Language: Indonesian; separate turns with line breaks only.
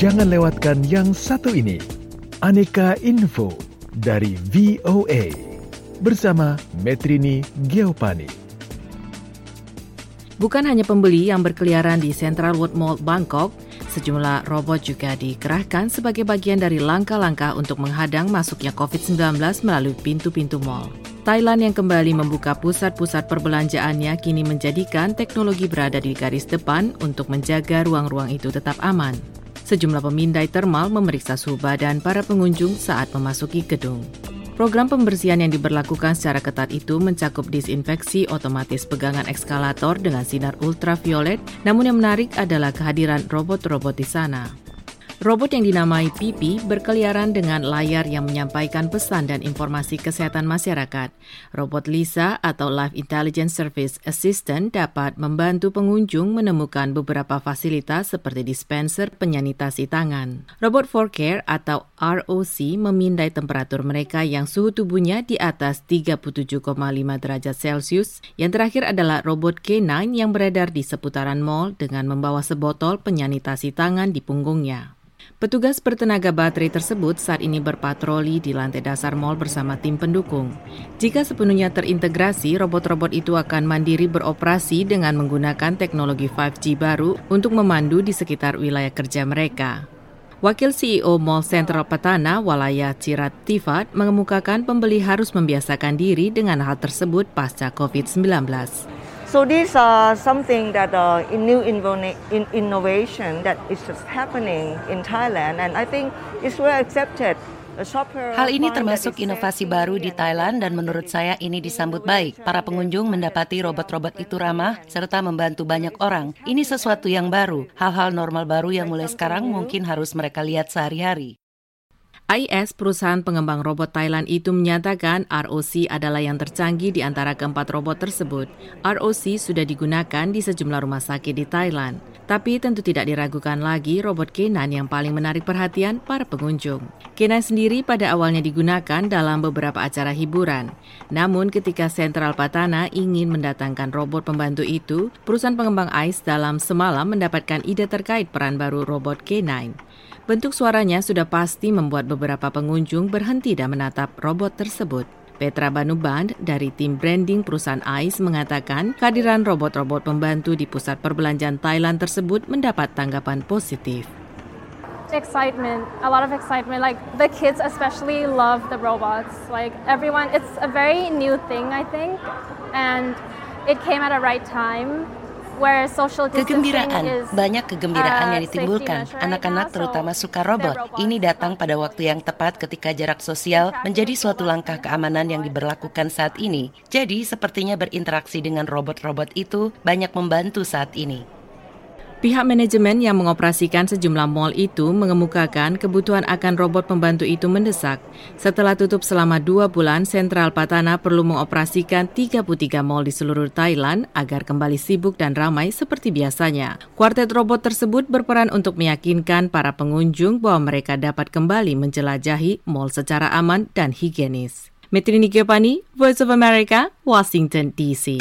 Jangan lewatkan yang satu ini. Aneka Info dari VOA bersama Metrini Geopani.
Bukan hanya pembeli yang berkeliaran di Central World Mall Bangkok, sejumlah robot juga dikerahkan sebagai bagian dari langkah-langkah untuk menghadang masuknya COVID-19 melalui pintu-pintu mall. Thailand yang kembali membuka pusat-pusat perbelanjaannya kini menjadikan teknologi berada di garis depan untuk menjaga ruang-ruang itu tetap aman. Sejumlah pemindai termal memeriksa suhu badan para pengunjung saat memasuki gedung. Program pembersihan yang diberlakukan secara ketat itu mencakup disinfeksi otomatis pegangan ekskalator dengan sinar ultraviolet, namun yang menarik adalah kehadiran robot-robot di sana. Robot yang dinamai Pipi berkeliaran dengan layar yang menyampaikan pesan dan informasi kesehatan masyarakat. Robot Lisa atau Life Intelligence Service Assistant dapat membantu pengunjung menemukan beberapa fasilitas seperti dispenser penyanitasi tangan. Robot for Care atau ROC memindai temperatur mereka yang suhu tubuhnya di atas 37,5 derajat Celcius. Yang terakhir adalah robot K9 yang beredar di seputaran mall dengan membawa sebotol penyanitasi tangan di punggungnya. Petugas bertenaga baterai tersebut saat ini berpatroli di lantai dasar mall bersama tim pendukung. Jika sepenuhnya terintegrasi, robot-robot itu akan mandiri beroperasi dengan menggunakan teknologi 5G baru untuk memandu di sekitar wilayah kerja mereka. Wakil CEO Mall Central Patana, Walaya Cirat Tifat, mengemukakan pembeli harus membiasakan diri dengan hal tersebut pasca COVID-19.
So these are something that uh, in new in innovation that is just happening in Thailand, and I think it's well accepted.
Hal ini termasuk inovasi baru di Thailand dan menurut saya ini disambut baik. Para pengunjung mendapati robot-robot itu ramah serta membantu banyak orang. Ini sesuatu yang baru, hal-hal normal baru yang mulai sekarang mungkin harus mereka lihat sehari-hari.
AIS, perusahaan pengembang robot Thailand itu menyatakan ROC adalah yang tercanggih di antara keempat robot tersebut. ROC sudah digunakan di sejumlah rumah sakit di Thailand. Tapi tentu tidak diragukan lagi robot Kenan yang paling menarik perhatian para pengunjung. Kenan sendiri pada awalnya digunakan dalam beberapa acara hiburan. Namun ketika Sentral Patana ingin mendatangkan robot pembantu itu, perusahaan pengembang AIS dalam semalam mendapatkan ide terkait peran baru robot K9. Bentuk suaranya sudah pasti membuat beberapa pengunjung berhenti dan menatap robot tersebut. Petra Banuband dari tim branding perusahaan AIS mengatakan kehadiran robot-robot pembantu di pusat perbelanjaan Thailand tersebut mendapat tanggapan positif.
Excitement, a lot of excitement. Like the kids especially love the robots. Like everyone, it's a very new thing, I think, and it came at a right time
Kegembiraan, banyak kegembiraan yang ditimbulkan. Anak-anak terutama suka robot. Ini datang pada waktu yang tepat ketika jarak sosial menjadi suatu langkah keamanan yang diberlakukan saat ini. Jadi, sepertinya berinteraksi dengan robot-robot itu banyak membantu saat ini.
Pihak manajemen yang mengoperasikan sejumlah mall itu mengemukakan kebutuhan akan robot pembantu itu mendesak. Setelah tutup selama dua bulan, Sentral Patana perlu mengoperasikan 33 mall di seluruh Thailand agar kembali sibuk dan ramai seperti biasanya. Kuartet robot tersebut berperan untuk meyakinkan para pengunjung bahwa mereka dapat kembali menjelajahi mall secara aman dan higienis. Metrini Giovanni, Voice of America, Washington, D.C.